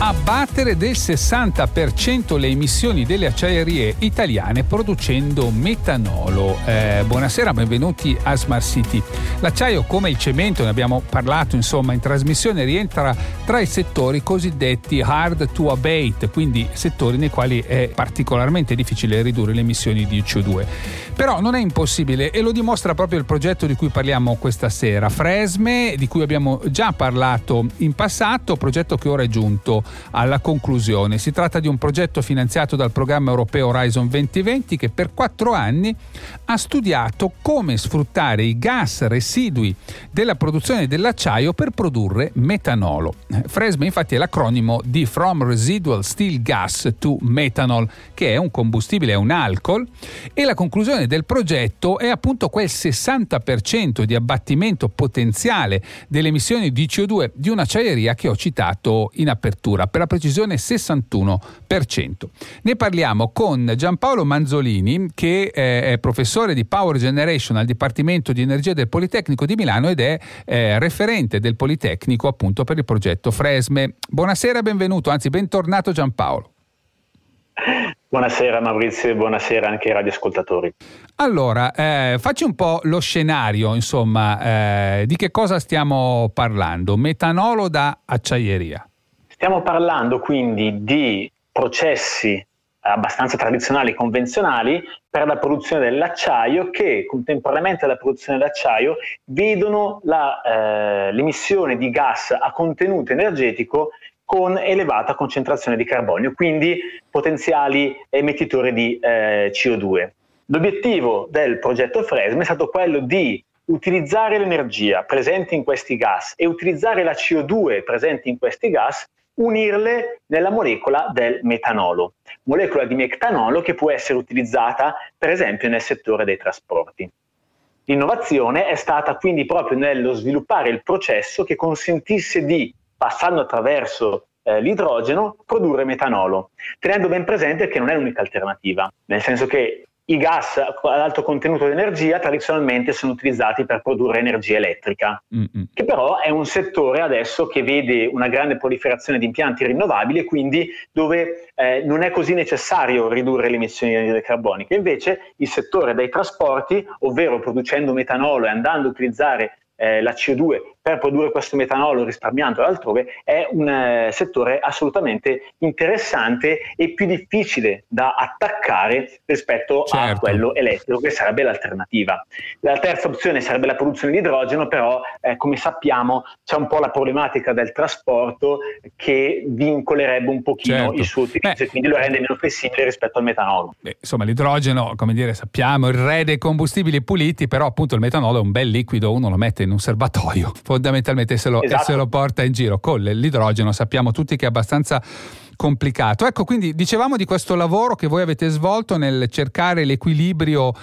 abbattere del 60% le emissioni delle acciaierie italiane producendo metanolo. Eh, buonasera, benvenuti a Smart City. L'acciaio, come il cemento, ne abbiamo parlato insomma in trasmissione, rientra tra i settori cosiddetti hard to abate, quindi settori nei quali è particolarmente difficile ridurre le emissioni di CO2. Però non è impossibile e lo dimostra proprio il progetto di cui parliamo questa sera, Fresme, di cui abbiamo già parlato in passato, progetto che ora è giunto alla conclusione. Si tratta di un progetto finanziato dal programma europeo Horizon 2020 che per quattro anni ha studiato come sfruttare i gas residui della produzione dell'acciaio per produrre metanolo. Fresme infatti è l'acronimo di From Residual Steel Gas to Methanol, che è un combustibile, è un alcol, e la conclusione del progetto è appunto quel 60% di abbattimento potenziale delle emissioni di CO2 di un'acciaieria che ho citato in apertura per la precisione 61%. Ne parliamo con Giampaolo Manzolini, che è professore di Power Generation al Dipartimento di Energia del Politecnico di Milano ed è eh, referente del Politecnico appunto per il progetto Fresme. Buonasera benvenuto, anzi bentornato Giampaolo. Buonasera Maurizio e buonasera anche ai radioascoltatori. Allora, eh, facci un po' lo scenario, insomma, eh, di che cosa stiamo parlando? Metanolo da acciaieria. Stiamo parlando quindi di processi abbastanza tradizionali, convenzionali, per la produzione dell'acciaio che contemporaneamente alla produzione dell'acciaio vedono la, eh, l'emissione di gas a contenuto energetico con elevata concentrazione di carbonio, quindi potenziali emettitori di eh, CO2. L'obiettivo del progetto Fresme è stato quello di utilizzare l'energia presente in questi gas e utilizzare la CO2 presente in questi gas unirle nella molecola del metanolo, molecola di metanolo che può essere utilizzata per esempio nel settore dei trasporti. L'innovazione è stata quindi proprio nello sviluppare il processo che consentisse di, passando attraverso eh, l'idrogeno, produrre metanolo, tenendo ben presente che non è l'unica alternativa, nel senso che i gas ad alto contenuto di energia tradizionalmente sono utilizzati per produrre energia elettrica, mm-hmm. che però è un settore adesso che vede una grande proliferazione di impianti rinnovabili e quindi dove eh, non è così necessario ridurre le emissioni di anidride carbonica. Invece il settore dei trasporti, ovvero producendo metanolo e andando a utilizzare eh, la CO2 per produrre questo metanolo risparmiando altrove è un eh, settore assolutamente interessante e più difficile da attaccare rispetto certo. a quello elettrico che sarebbe l'alternativa. La terza opzione sarebbe la produzione di idrogeno, però eh, come sappiamo c'è un po' la problematica del trasporto che vincolerebbe un pochino certo. il suo utilizzo e quindi lo rende meno flessibile rispetto al metanolo. Beh, insomma l'idrogeno, come dire, sappiamo, il re dei combustibili puliti, però appunto il metanolo è un bel liquido, uno lo mette in un serbatoio fondamentalmente se lo, esatto. se lo porta in giro. Con l'idrogeno sappiamo tutti che è abbastanza complicato. Ecco, quindi dicevamo di questo lavoro che voi avete svolto nel cercare l'equilibrio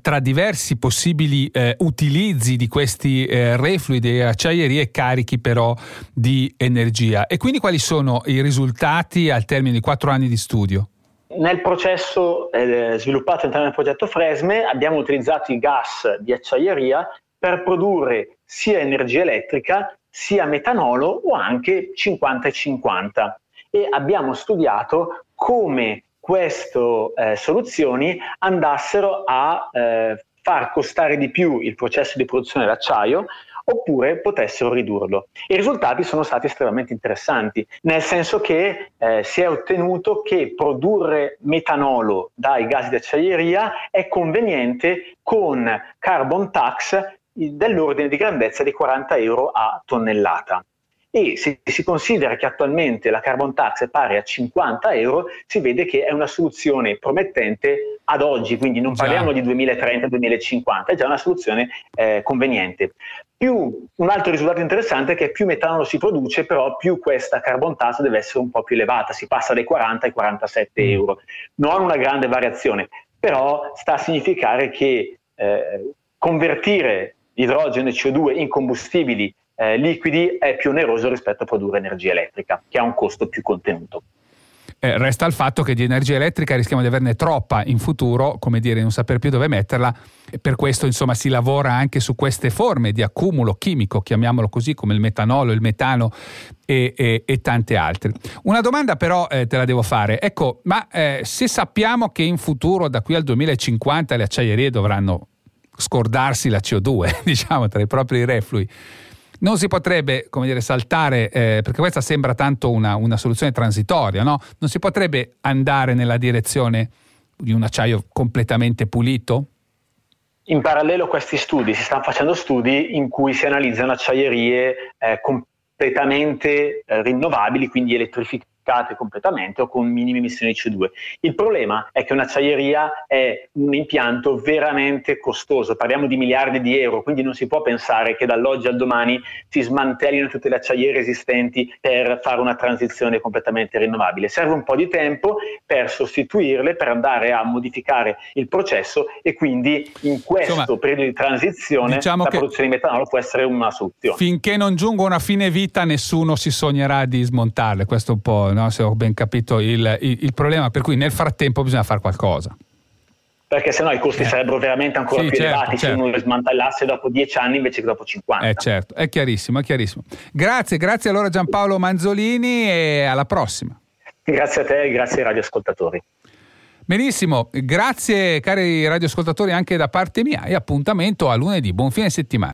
tra diversi possibili eh, utilizzi di questi eh, reflui acciaierie carichi però di energia. E quindi quali sono i risultati al termine di quattro anni di studio? Nel processo eh, sviluppato all'interno del progetto Fresme abbiamo utilizzato i gas di acciaieria per produrre sia energia elettrica sia metanolo o anche 50 e 50 e abbiamo studiato come queste eh, soluzioni andassero a eh, far costare di più il processo di produzione dell'acciaio oppure potessero ridurlo. I risultati sono stati estremamente interessanti, nel senso che eh, si è ottenuto che produrre metanolo dai gas di acciaieria è conveniente con carbon tax dell'ordine di grandezza di 40 euro a tonnellata. E se si considera che attualmente la carbon tax è pari a 50 euro, si vede che è una soluzione promettente ad oggi, quindi non parliamo già. di 2030-2050, è già una soluzione eh, conveniente. Più, un altro risultato interessante è che più metano si produce, però più questa carbon tax deve essere un po' più elevata, si passa dai 40 ai 47 mm. euro. Non una grande variazione, però sta a significare che eh, convertire idrogeno e CO2 in combustibili eh, liquidi è più oneroso rispetto a produrre energia elettrica, che ha un costo più contenuto. Eh, resta il fatto che di energia elettrica rischiamo di averne troppa in futuro, come dire, non saper più dove metterla. E per questo insomma si lavora anche su queste forme di accumulo chimico, chiamiamolo così, come il metanolo, il metano e, e, e tante altre. Una domanda però eh, te la devo fare. Ecco, ma eh, se sappiamo che in futuro, da qui al 2050, le acciaierie dovranno scordarsi la CO2, diciamo, tra i propri reflui, non si potrebbe, come dire, saltare, eh, perché questa sembra tanto una, una soluzione transitoria, no? Non si potrebbe andare nella direzione di un acciaio completamente pulito? In parallelo a questi studi si stanno facendo studi in cui si analizzano acciaierie eh, completamente eh, rinnovabili, quindi elettrificate diversificate completamente o con minime emissioni di CO2. Il problema è che un'acciaieria è un impianto veramente costoso, parliamo di miliardi di euro, quindi non si può pensare che dall'oggi al domani si smantellino tutte le acciaierie esistenti per fare una transizione completamente rinnovabile. Serve un po' di tempo per sostituirle, per andare a modificare il processo e quindi in questo Insomma, periodo di transizione diciamo la produzione di metanolo può essere una soluzione. Finché non giungono a fine vita nessuno si sognerà di smontarle, questo è un po' no? se ho ben capito il, il, il, problema, per cui nel frattempo bisogna fare qualcosa. Perché sennò i costi eh. sarebbero veramente ancora sì, più certo, elevati certo. se uno le smantellasse dopo dieci anni invece che dopo 50. Eh certo, è chiarissimo, è chiarissimo. Grazie, grazie allora Giampaolo Manzolini e alla prossima. Grazie a te e grazie ai radioascoltatori. Benissimo, grazie cari radioascoltatori anche da parte mia e appuntamento a lunedì. Buon fine settimana.